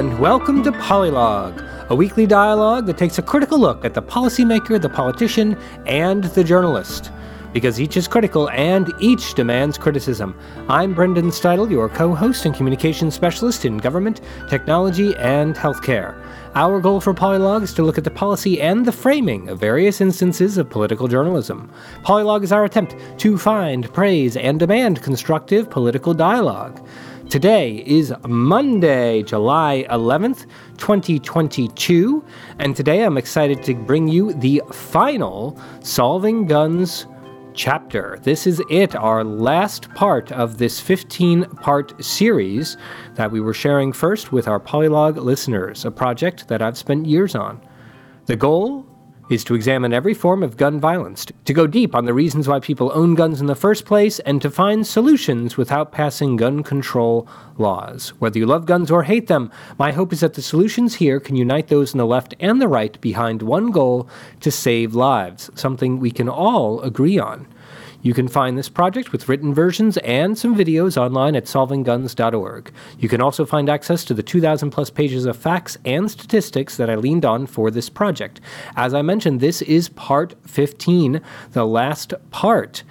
and welcome to Polylog, a weekly dialogue that takes a critical look at the policymaker, the politician, and the journalist. Because each is critical and each demands criticism. I'm Brendan Steidel, your co host and communications specialist in government, technology, and healthcare. Our goal for Polylog is to look at the policy and the framing of various instances of political journalism. Polylog is our attempt to find, praise, and demand constructive political dialogue. Today is Monday, July 11th, 2022, and today I'm excited to bring you the final Solving Guns chapter. This is it, our last part of this 15 part series that we were sharing first with our Polylog listeners, a project that I've spent years on. The goal is to examine every form of gun violence, to go deep on the reasons why people own guns in the first place, and to find solutions without passing gun control laws. Whether you love guns or hate them, my hope is that the solutions here can unite those on the left and the right behind one goal to save lives, something we can all agree on. You can find this project with written versions and some videos online at solvingguns.org. You can also find access to the 2,000 plus pages of facts and statistics that I leaned on for this project. As I mentioned, this is part 15, the last part.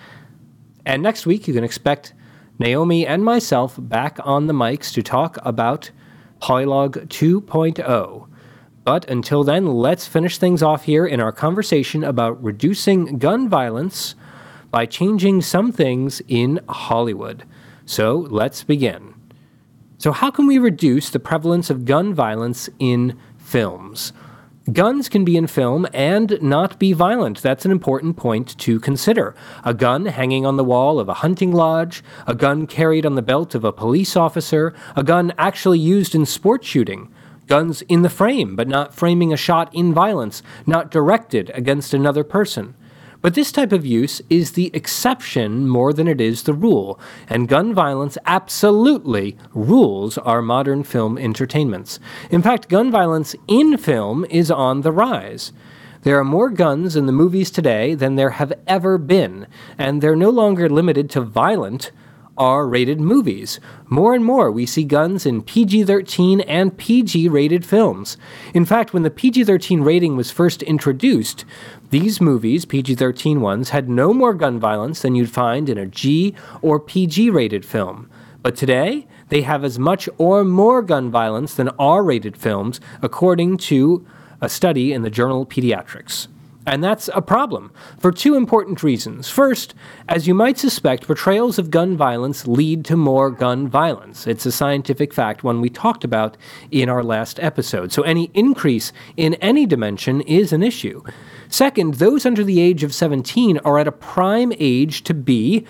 And next week, you can expect Naomi and myself back on the mics to talk about Polylog 2.0. But until then, let's finish things off here in our conversation about reducing gun violence by changing some things in Hollywood. So let's begin. So, how can we reduce the prevalence of gun violence in films? Guns can be in film and not be violent. That's an important point to consider. A gun hanging on the wall of a hunting lodge, a gun carried on the belt of a police officer, a gun actually used in sport shooting, guns in the frame, but not framing a shot in violence, not directed against another person. But this type of use is the exception more than it is the rule, and gun violence absolutely rules our modern film entertainments. In fact, gun violence in film is on the rise. There are more guns in the movies today than there have ever been, and they're no longer limited to violent, R rated movies. More and more, we see guns in PG 13 and PG rated films. In fact, when the PG 13 rating was first introduced, these movies, PG 13 ones, had no more gun violence than you'd find in a G or PG rated film. But today, they have as much or more gun violence than R rated films, according to a study in the journal Pediatrics. And that's a problem for two important reasons. First, as you might suspect, portrayals of gun violence lead to more gun violence. It's a scientific fact, one we talked about in our last episode. So any increase in any dimension is an issue. Second, those under the age of 17 are at a prime age to be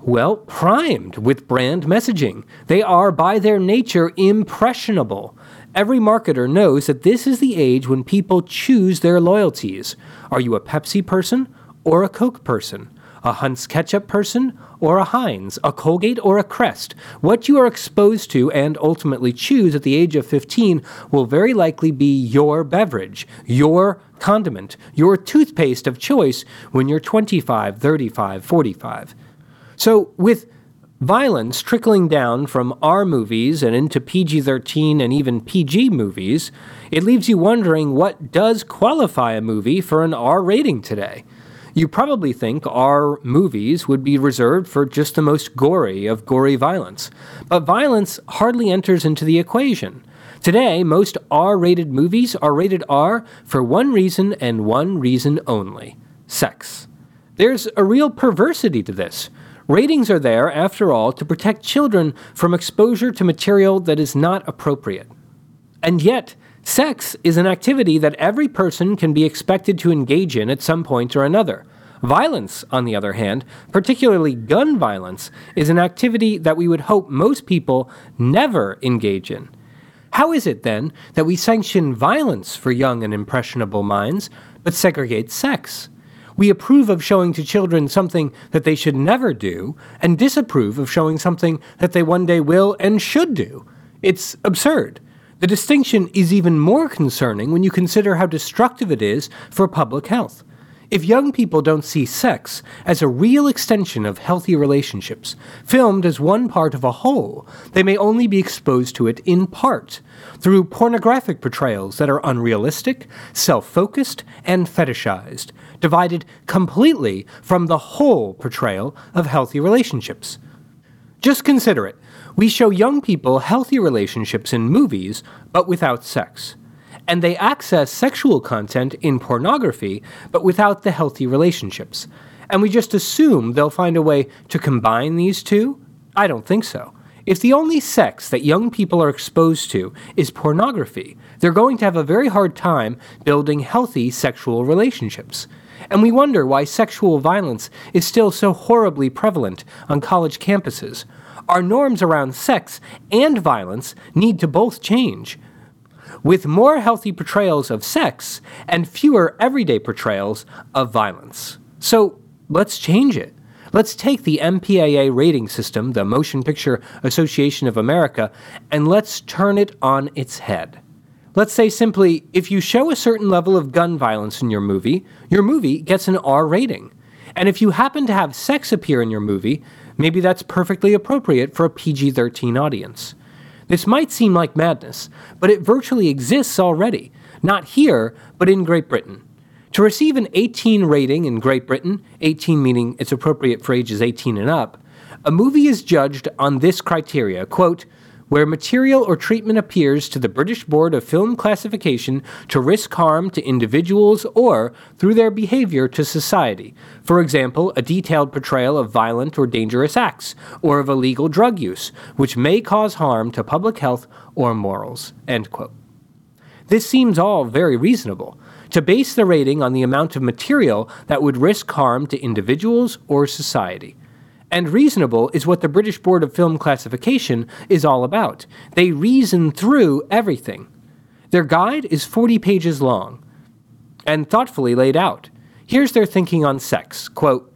well, primed with brand messaging. They are, by their nature, impressionable. Every marketer knows that this is the age when people choose their loyalties. Are you a Pepsi person or a Coke person? A Hunt's ketchup person or a Heinz? A Colgate or a Crest? What you are exposed to and ultimately choose at the age of 15 will very likely be your beverage, your condiment, your toothpaste of choice when you're 25, 35, 45. So, with violence trickling down from R movies and into PG 13 and even PG movies, it leaves you wondering what does qualify a movie for an R rating today. You probably think R movies would be reserved for just the most gory of gory violence, but violence hardly enters into the equation. Today, most R rated movies are rated R for one reason and one reason only sex. There's a real perversity to this. Ratings are there, after all, to protect children from exposure to material that is not appropriate. And yet, sex is an activity that every person can be expected to engage in at some point or another. Violence, on the other hand, particularly gun violence, is an activity that we would hope most people never engage in. How is it, then, that we sanction violence for young and impressionable minds, but segregate sex? We approve of showing to children something that they should never do, and disapprove of showing something that they one day will and should do. It's absurd. The distinction is even more concerning when you consider how destructive it is for public health. If young people don't see sex as a real extension of healthy relationships, filmed as one part of a whole, they may only be exposed to it in part, through pornographic portrayals that are unrealistic, self focused, and fetishized, divided completely from the whole portrayal of healthy relationships. Just consider it. We show young people healthy relationships in movies, but without sex and they access sexual content in pornography, but without the healthy relationships. And we just assume they'll find a way to combine these two? I don't think so. If the only sex that young people are exposed to is pornography, they're going to have a very hard time building healthy sexual relationships. And we wonder why sexual violence is still so horribly prevalent on college campuses. Our norms around sex and violence need to both change with more healthy portrayals of sex and fewer everyday portrayals of violence. So let's change it. Let's take the MPAA rating system, the Motion Picture Association of America, and let's turn it on its head. Let's say simply if you show a certain level of gun violence in your movie, your movie gets an R rating. And if you happen to have sex appear in your movie, maybe that's perfectly appropriate for a PG 13 audience. This might seem like madness, but it virtually exists already, not here, but in Great Britain. To receive an 18 rating in Great Britain, 18 meaning it's appropriate for ages 18 and up, a movie is judged on this criteria quote, where material or treatment appears to the British Board of Film Classification to risk harm to individuals or, through their behavior, to society. For example, a detailed portrayal of violent or dangerous acts, or of illegal drug use, which may cause harm to public health or morals. This seems all very reasonable. To base the rating on the amount of material that would risk harm to individuals or society and reasonable is what the British Board of Film Classification is all about. They reason through everything. Their guide is 40 pages long and thoughtfully laid out. Here's their thinking on sex quote,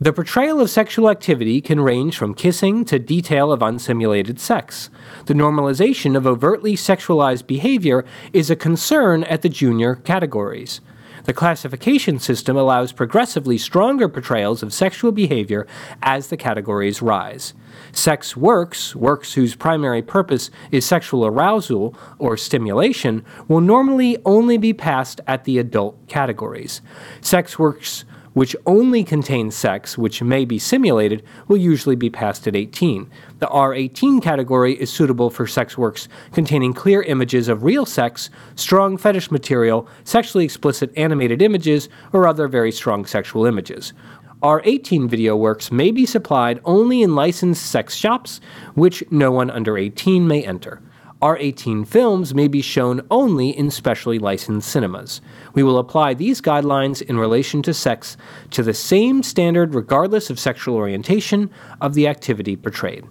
the portrayal of sexual activity can range from kissing to detail of unsimulated sex. The normalization of overtly sexualized behavior is a concern at the junior categories. The classification system allows progressively stronger portrayals of sexual behavior as the categories rise. Sex works, works whose primary purpose is sexual arousal or stimulation, will normally only be passed at the adult categories. Sex works which only contains sex, which may be simulated, will usually be passed at 18. The R18 category is suitable for sex works containing clear images of real sex, strong fetish material, sexually explicit animated images, or other very strong sexual images. R18 video works may be supplied only in licensed sex shops, which no one under 18 may enter. R18 films may be shown only in specially licensed cinemas. We will apply these guidelines in relation to sex to the same standard regardless of sexual orientation of the activity portrayed.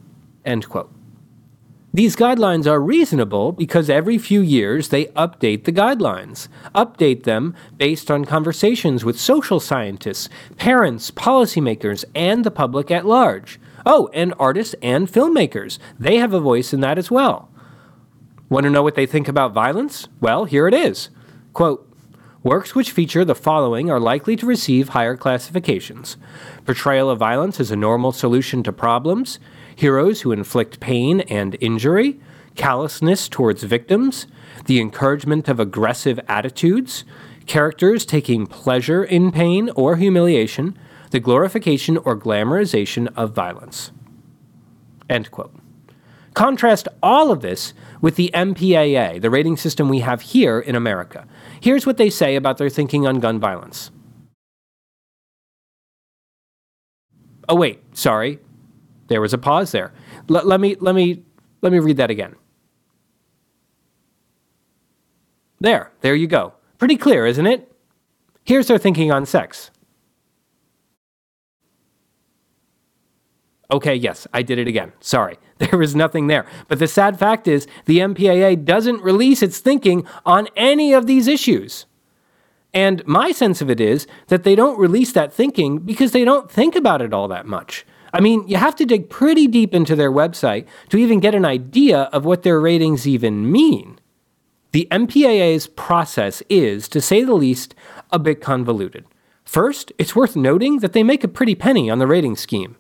End quote. These guidelines are reasonable because every few years they update the guidelines, update them based on conversations with social scientists, parents, policymakers, and the public at large. Oh, and artists and filmmakers. They have a voice in that as well. Want to know what they think about violence? Well, here it is. Quote, Works which feature the following are likely to receive higher classifications portrayal of violence as a normal solution to problems, heroes who inflict pain and injury, callousness towards victims, the encouragement of aggressive attitudes, characters taking pleasure in pain or humiliation, the glorification or glamorization of violence. End quote. Contrast all of this with the MPAA, the rating system we have here in America. Here's what they say about their thinking on gun violence. Oh wait, sorry. There was a pause there. L- let me let me let me read that again. There, there you go. Pretty clear, isn't it? Here's their thinking on sex. Okay, yes, I did it again. Sorry. There was nothing there. But the sad fact is, the MPAA doesn't release its thinking on any of these issues. And my sense of it is that they don't release that thinking because they don't think about it all that much. I mean, you have to dig pretty deep into their website to even get an idea of what their ratings even mean. The MPAA's process is, to say the least, a bit convoluted. First, it's worth noting that they make a pretty penny on the rating scheme.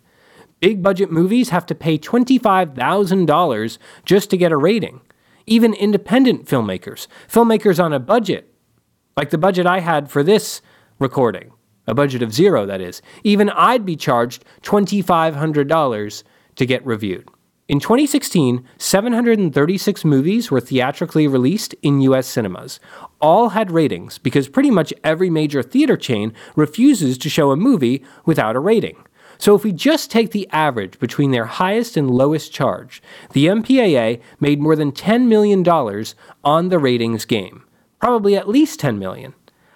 Big budget movies have to pay $25,000 just to get a rating. Even independent filmmakers, filmmakers on a budget, like the budget I had for this recording, a budget of zero, that is, even I'd be charged $2,500 to get reviewed. In 2016, 736 movies were theatrically released in US cinemas. All had ratings because pretty much every major theater chain refuses to show a movie without a rating. So if we just take the average between their highest and lowest charge, the MPAA made more than $10 million on the ratings game. Probably at least 10 million.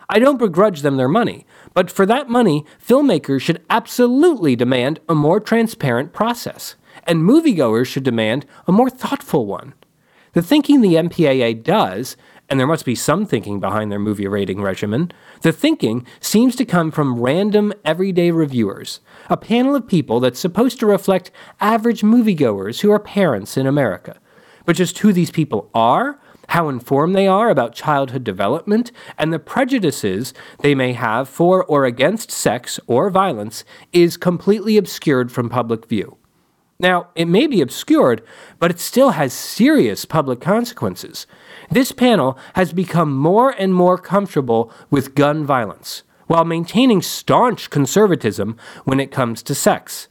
I don't begrudge them their money, but for that money, filmmakers should absolutely demand a more transparent process and moviegoers should demand a more thoughtful one. The thinking the MPAA does, and there must be some thinking behind their movie rating regimen, the thinking seems to come from random everyday reviewers, a panel of people that's supposed to reflect average moviegoers who are parents in America. But just who these people are, how informed they are about childhood development, and the prejudices they may have for or against sex or violence is completely obscured from public view. Now, it may be obscured, but it still has serious public consequences. This panel has become more and more comfortable with gun violence, while maintaining staunch conservatism when it comes to sex.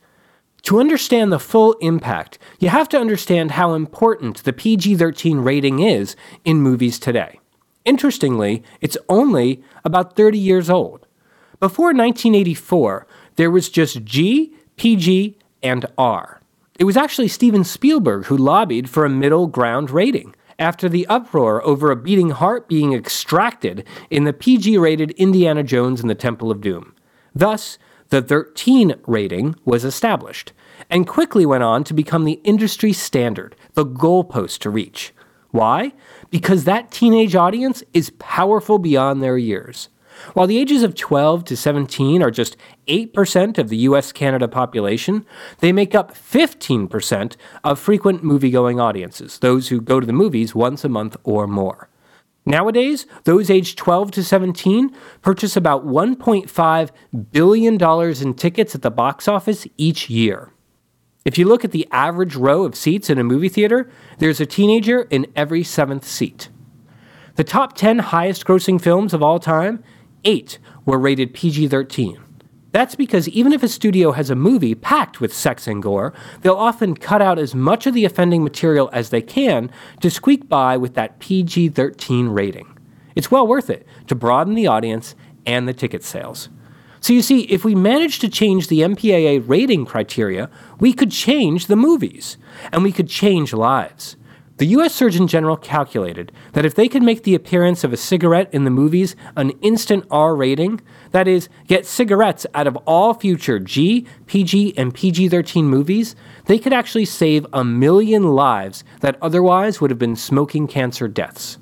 To understand the full impact, you have to understand how important the PG 13 rating is in movies today. Interestingly, it's only about 30 years old. Before 1984, there was just G, PG, and R. It was actually Steven Spielberg who lobbied for a middle ground rating after the uproar over a beating heart being extracted in the PG rated Indiana Jones and the Temple of Doom. Thus, the 13 rating was established and quickly went on to become the industry standard, the goalpost to reach. Why? Because that teenage audience is powerful beyond their years. While the ages of 12 to 17 are just 8% of the US Canada population, they make up 15% of frequent movie-going audiences, those who go to the movies once a month or more. Nowadays, those aged 12 to 17 purchase about $1.5 billion in tickets at the box office each year. If you look at the average row of seats in a movie theater, there's a teenager in every seventh seat. The top 10 highest grossing films of all time eight were rated PG 13. That's because even if a studio has a movie packed with sex and gore, they'll often cut out as much of the offending material as they can to squeak by with that PG 13 rating. It's well worth it to broaden the audience and the ticket sales. So you see, if we manage to change the MPAA rating criteria, we could change the movies, and we could change lives. The US Surgeon General calculated that if they could make the appearance of a cigarette in the movies an instant R rating, that is, get cigarettes out of all future G, PG, and PG 13 movies, they could actually save a million lives that otherwise would have been smoking cancer deaths.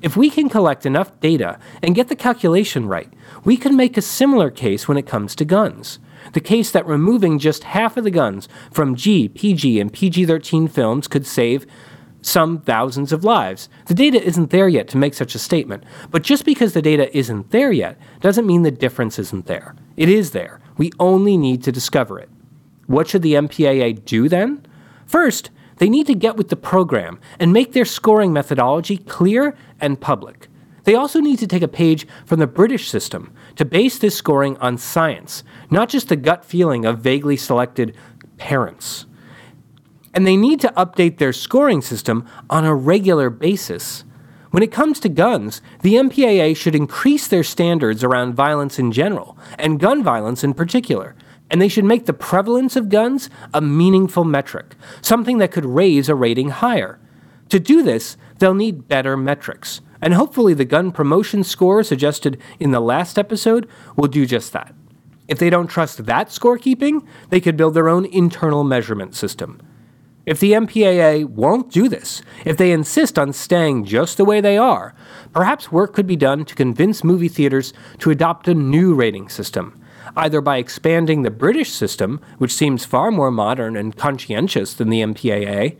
If we can collect enough data and get the calculation right, we can make a similar case when it comes to guns. The case that removing just half of the guns from G, PG, and PG 13 films could save some thousands of lives. The data isn't there yet to make such a statement, but just because the data isn't there yet doesn't mean the difference isn't there. It is there. We only need to discover it. What should the MPAA do then? First, they need to get with the program and make their scoring methodology clear and public. They also need to take a page from the British system to base this scoring on science, not just the gut feeling of vaguely selected parents and they need to update their scoring system on a regular basis. When it comes to guns, the MPAA should increase their standards around violence in general, and gun violence in particular, and they should make the prevalence of guns a meaningful metric, something that could raise a rating higher. To do this, they'll need better metrics, and hopefully the gun promotion score suggested in the last episode will do just that. If they don't trust that scorekeeping, they could build their own internal measurement system. If the MPAA won't do this, if they insist on staying just the way they are, perhaps work could be done to convince movie theaters to adopt a new rating system, either by expanding the British system, which seems far more modern and conscientious than the MPAA,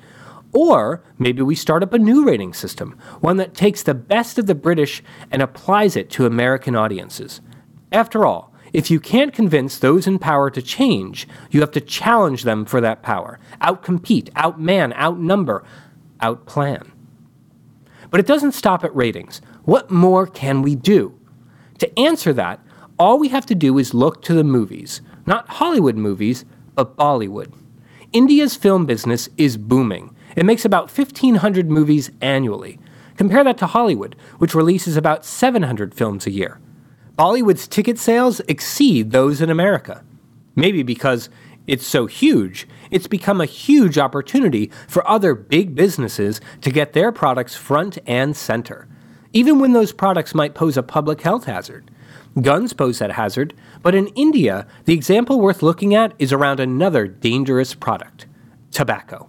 or maybe we start up a new rating system, one that takes the best of the British and applies it to American audiences. After all, If you can't convince those in power to change, you have to challenge them for that power, outcompete, outman, outnumber, outplan. But it doesn't stop at ratings. What more can we do? To answer that, all we have to do is look to the movies. Not Hollywood movies, but Bollywood. India's film business is booming. It makes about 1,500 movies annually. Compare that to Hollywood, which releases about 700 films a year. Bollywood's ticket sales exceed those in America. Maybe because it's so huge, it's become a huge opportunity for other big businesses to get their products front and center, even when those products might pose a public health hazard. Guns pose that hazard, but in India, the example worth looking at is around another dangerous product tobacco.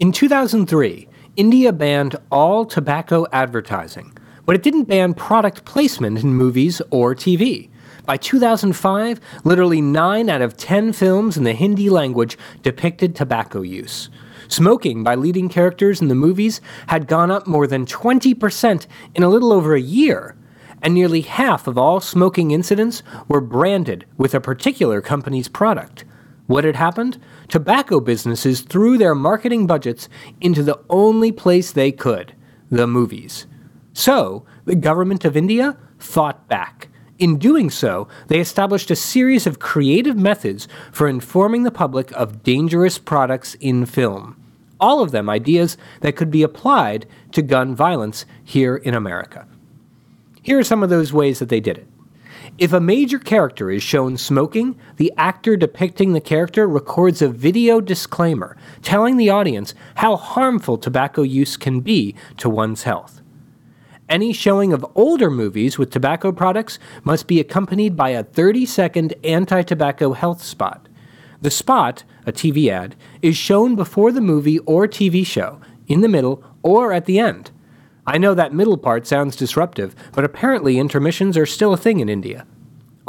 In 2003, India banned all tobacco advertising, but it didn't ban product placement in movies or TV. By 2005, literally 9 out of 10 films in the Hindi language depicted tobacco use. Smoking by leading characters in the movies had gone up more than 20% in a little over a year, and nearly half of all smoking incidents were branded with a particular company's product. What had happened? Tobacco businesses threw their marketing budgets into the only place they could the movies. So, the government of India fought back. In doing so, they established a series of creative methods for informing the public of dangerous products in film. All of them ideas that could be applied to gun violence here in America. Here are some of those ways that they did it. If a major character is shown smoking, the actor depicting the character records a video disclaimer telling the audience how harmful tobacco use can be to one's health. Any showing of older movies with tobacco products must be accompanied by a 30 second anti tobacco health spot. The spot, a TV ad, is shown before the movie or TV show, in the middle, or at the end. I know that middle part sounds disruptive, but apparently intermissions are still a thing in India.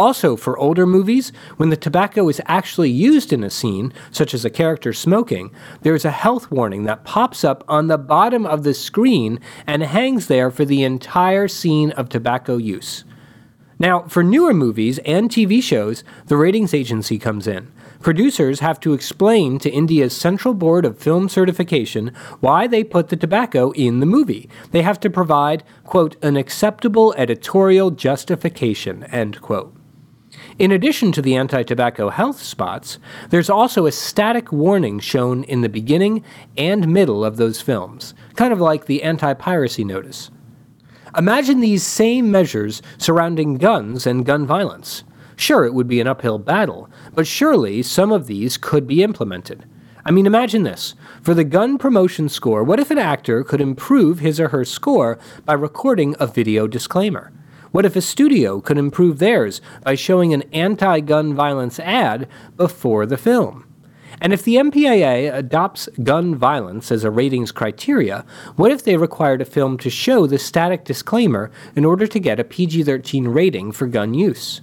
Also, for older movies, when the tobacco is actually used in a scene, such as a character smoking, there is a health warning that pops up on the bottom of the screen and hangs there for the entire scene of tobacco use. Now, for newer movies and TV shows, the ratings agency comes in. Producers have to explain to India's Central Board of Film Certification why they put the tobacco in the movie. They have to provide, quote, an acceptable editorial justification, end quote. In addition to the anti tobacco health spots, there's also a static warning shown in the beginning and middle of those films, kind of like the anti piracy notice. Imagine these same measures surrounding guns and gun violence. Sure, it would be an uphill battle, but surely some of these could be implemented. I mean, imagine this. For the gun promotion score, what if an actor could improve his or her score by recording a video disclaimer? What if a studio could improve theirs by showing an anti gun violence ad before the film? And if the MPAA adopts gun violence as a ratings criteria, what if they required a film to show the static disclaimer in order to get a PG 13 rating for gun use?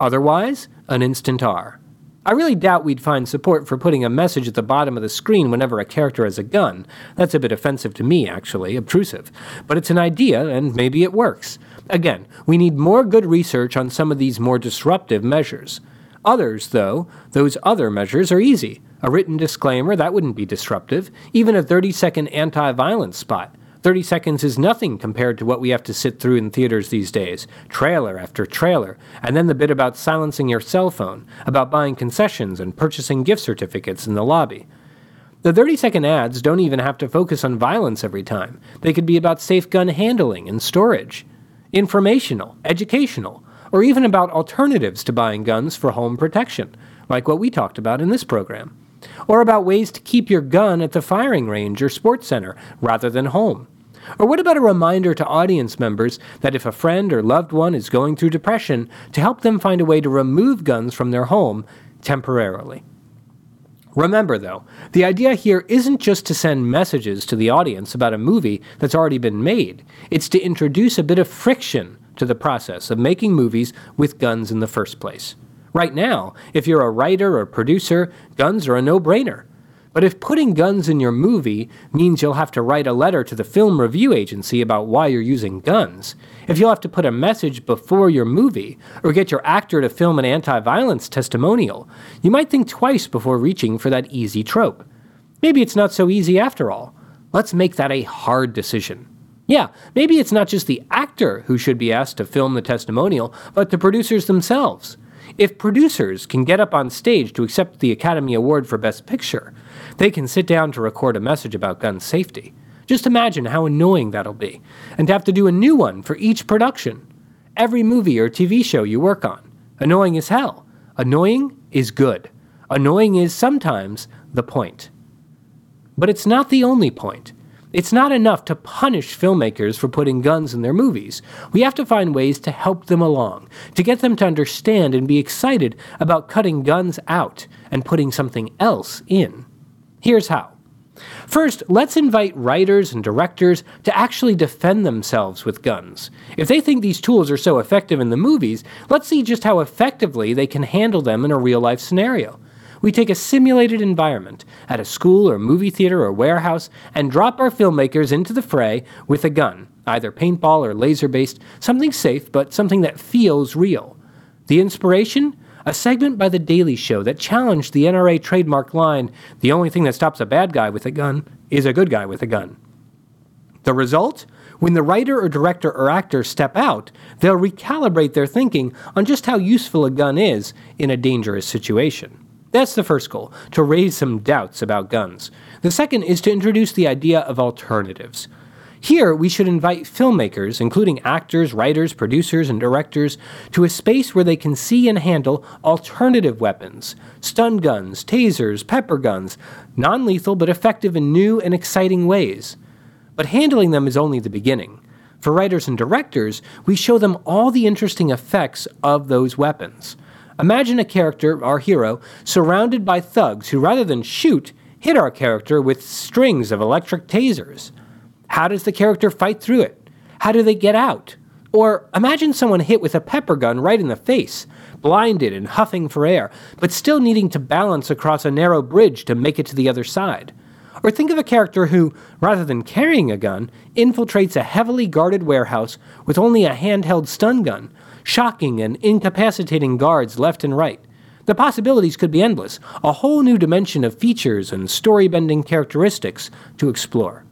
Otherwise, an instant R. I really doubt we'd find support for putting a message at the bottom of the screen whenever a character has a gun. That's a bit offensive to me, actually, obtrusive. But it's an idea, and maybe it works. Again, we need more good research on some of these more disruptive measures. Others, though, those other measures are easy. A written disclaimer, that wouldn't be disruptive. Even a 30 second anti violence spot. 30 seconds is nothing compared to what we have to sit through in theaters these days trailer after trailer, and then the bit about silencing your cell phone, about buying concessions and purchasing gift certificates in the lobby. The 30 second ads don't even have to focus on violence every time, they could be about safe gun handling and storage, informational, educational, or even about alternatives to buying guns for home protection, like what we talked about in this program or about ways to keep your gun at the firing range or sports center rather than home. Or what about a reminder to audience members that if a friend or loved one is going through depression, to help them find a way to remove guns from their home temporarily? Remember, though, the idea here isn't just to send messages to the audience about a movie that's already been made, it's to introduce a bit of friction to the process of making movies with guns in the first place. Right now, if you're a writer or producer, guns are a no brainer. But if putting guns in your movie means you'll have to write a letter to the film review agency about why you're using guns, if you'll have to put a message before your movie, or get your actor to film an anti violence testimonial, you might think twice before reaching for that easy trope. Maybe it's not so easy after all. Let's make that a hard decision. Yeah, maybe it's not just the actor who should be asked to film the testimonial, but the producers themselves. If producers can get up on stage to accept the Academy Award for Best Picture, they can sit down to record a message about gun safety. Just imagine how annoying that'll be, and to have to do a new one for each production. Every movie or TV show you work on. Annoying as hell. Annoying is good. Annoying is sometimes the point. But it's not the only point. It's not enough to punish filmmakers for putting guns in their movies. We have to find ways to help them along, to get them to understand and be excited about cutting guns out and putting something else in. Here's how. First, let's invite writers and directors to actually defend themselves with guns. If they think these tools are so effective in the movies, let's see just how effectively they can handle them in a real life scenario. We take a simulated environment at a school or movie theater or warehouse and drop our filmmakers into the fray with a gun, either paintball or laser based, something safe but something that feels real. The inspiration? A segment by The Daily Show that challenged the NRA trademark line the only thing that stops a bad guy with a gun is a good guy with a gun. The result? When the writer or director or actor step out, they'll recalibrate their thinking on just how useful a gun is in a dangerous situation. That's the first goal, to raise some doubts about guns. The second is to introduce the idea of alternatives. Here, we should invite filmmakers, including actors, writers, producers, and directors, to a space where they can see and handle alternative weapons stun guns, tasers, pepper guns, non lethal but effective in new and exciting ways. But handling them is only the beginning. For writers and directors, we show them all the interesting effects of those weapons. Imagine a character, our hero, surrounded by thugs who, rather than shoot, hit our character with strings of electric tasers. How does the character fight through it? How do they get out? Or imagine someone hit with a pepper gun right in the face, blinded and huffing for air, but still needing to balance across a narrow bridge to make it to the other side. Or think of a character who, rather than carrying a gun, infiltrates a heavily guarded warehouse with only a handheld stun gun, shocking and incapacitating guards left and right. The possibilities could be endless, a whole new dimension of features and story bending characteristics to explore.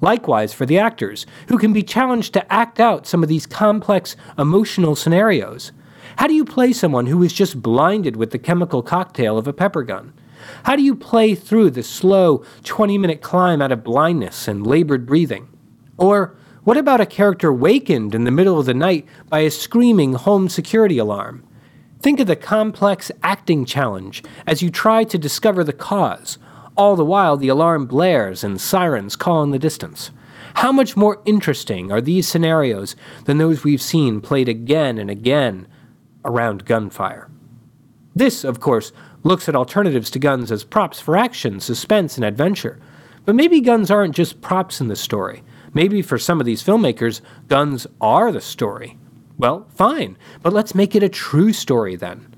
Likewise for the actors, who can be challenged to act out some of these complex emotional scenarios. How do you play someone who is just blinded with the chemical cocktail of a pepper gun? How do you play through the slow 20 minute climb out of blindness and labored breathing? Or what about a character wakened in the middle of the night by a screaming home security alarm? Think of the complex acting challenge as you try to discover the cause. All the while, the alarm blares and sirens call in the distance. How much more interesting are these scenarios than those we've seen played again and again around gunfire? This, of course, looks at alternatives to guns as props for action, suspense, and adventure. But maybe guns aren't just props in the story. Maybe for some of these filmmakers, guns are the story. Well, fine, but let's make it a true story then.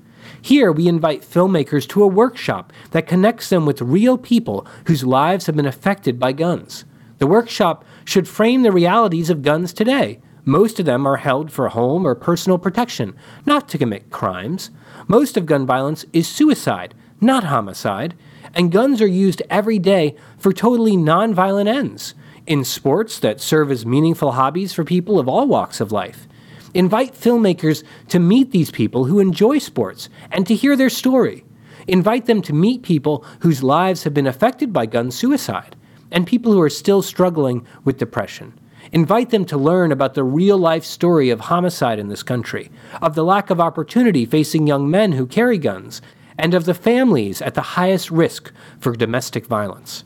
Here, we invite filmmakers to a workshop that connects them with real people whose lives have been affected by guns. The workshop should frame the realities of guns today. Most of them are held for home or personal protection, not to commit crimes. Most of gun violence is suicide, not homicide. And guns are used every day for totally nonviolent ends in sports that serve as meaningful hobbies for people of all walks of life. Invite filmmakers to meet these people who enjoy sports and to hear their story. Invite them to meet people whose lives have been affected by gun suicide and people who are still struggling with depression. Invite them to learn about the real life story of homicide in this country, of the lack of opportunity facing young men who carry guns, and of the families at the highest risk for domestic violence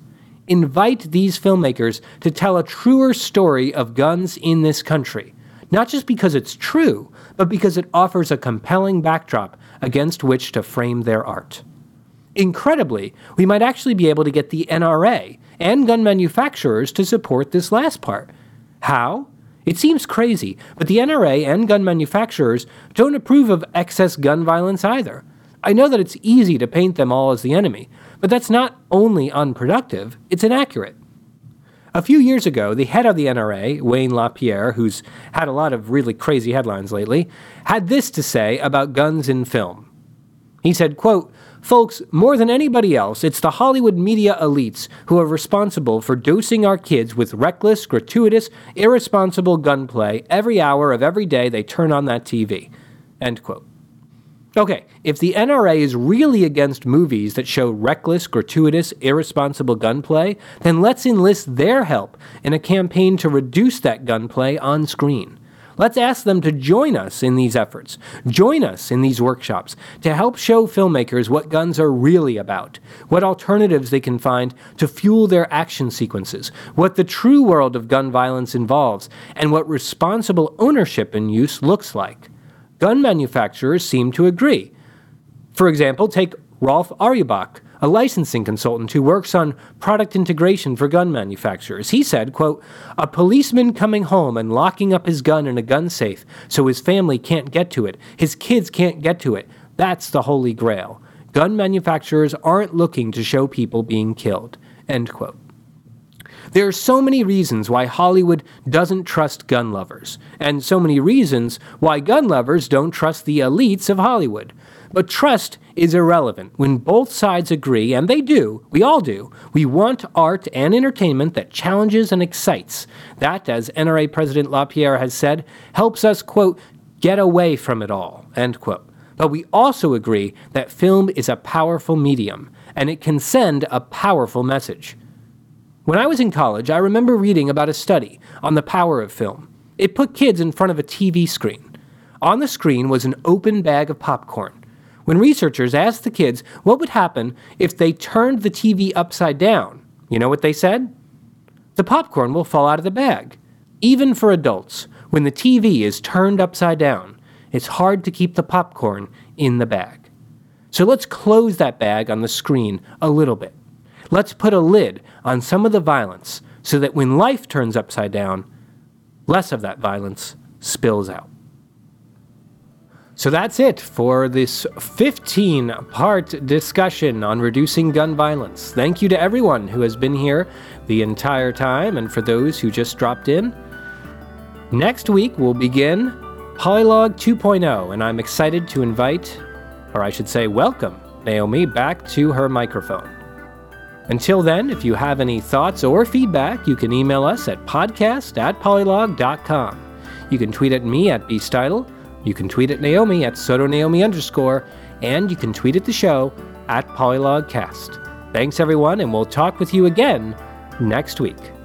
invite these filmmakers to tell a truer story of guns in this country, not just because it's true, but because it offers a compelling backdrop against which to frame their art. Incredibly, we might actually be able to get the NRA and gun manufacturers to support this last part. How? It seems crazy, but the NRA and gun manufacturers don't approve of excess gun violence either. I know that it's easy to paint them all as the enemy, but that's not only unproductive, it's inaccurate. A few years ago, the head of the NRA, Wayne LaPierre, who's had a lot of really crazy headlines lately, had this to say about guns in film. He said, quote, Folks, more than anybody else, it's the Hollywood media elites who are responsible for dosing our kids with reckless, gratuitous, irresponsible gunplay every hour of every day they turn on that TV. End quote. Okay, if the NRA is really against movies that show reckless, gratuitous, irresponsible gunplay, then let's enlist their help in a campaign to reduce that gunplay on screen. Let's ask them to join us in these efforts, join us in these workshops to help show filmmakers what guns are really about, what alternatives they can find to fuel their action sequences, what the true world of gun violence involves, and what responsible ownership and use looks like gun manufacturers seem to agree. For example, take Rolf Auerbach, a licensing consultant who works on product integration for gun manufacturers. He said, quote, "A policeman coming home and locking up his gun in a gun safe so his family can't get to it, his kids can't get to it. That's the holy grail. Gun manufacturers aren't looking to show people being killed." End quote. There are so many reasons why Hollywood doesn't trust gun lovers, and so many reasons why gun lovers don't trust the elites of Hollywood. But trust is irrelevant when both sides agree, and they do, we all do. We want art and entertainment that challenges and excites. That, as NRA President LaPierre has said, helps us, quote, get away from it all, end quote. But we also agree that film is a powerful medium, and it can send a powerful message. When I was in college, I remember reading about a study on the power of film. It put kids in front of a TV screen. On the screen was an open bag of popcorn. When researchers asked the kids what would happen if they turned the TV upside down, you know what they said? The popcorn will fall out of the bag. Even for adults, when the TV is turned upside down, it's hard to keep the popcorn in the bag. So let's close that bag on the screen a little bit. Let's put a lid on some of the violence so that when life turns upside down, less of that violence spills out. So that's it for this 15 part discussion on reducing gun violence. Thank you to everyone who has been here the entire time and for those who just dropped in. Next week, we'll begin Polylog 2.0, and I'm excited to invite, or I should say, welcome Naomi back to her microphone. Until then, if you have any thoughts or feedback, you can email us at podcast at polylog.com. You can tweet at me at bstidle, you can tweet at Naomi at sotonaomi underscore, and you can tweet at the show at polylogcast. Thanks everyone, and we'll talk with you again next week.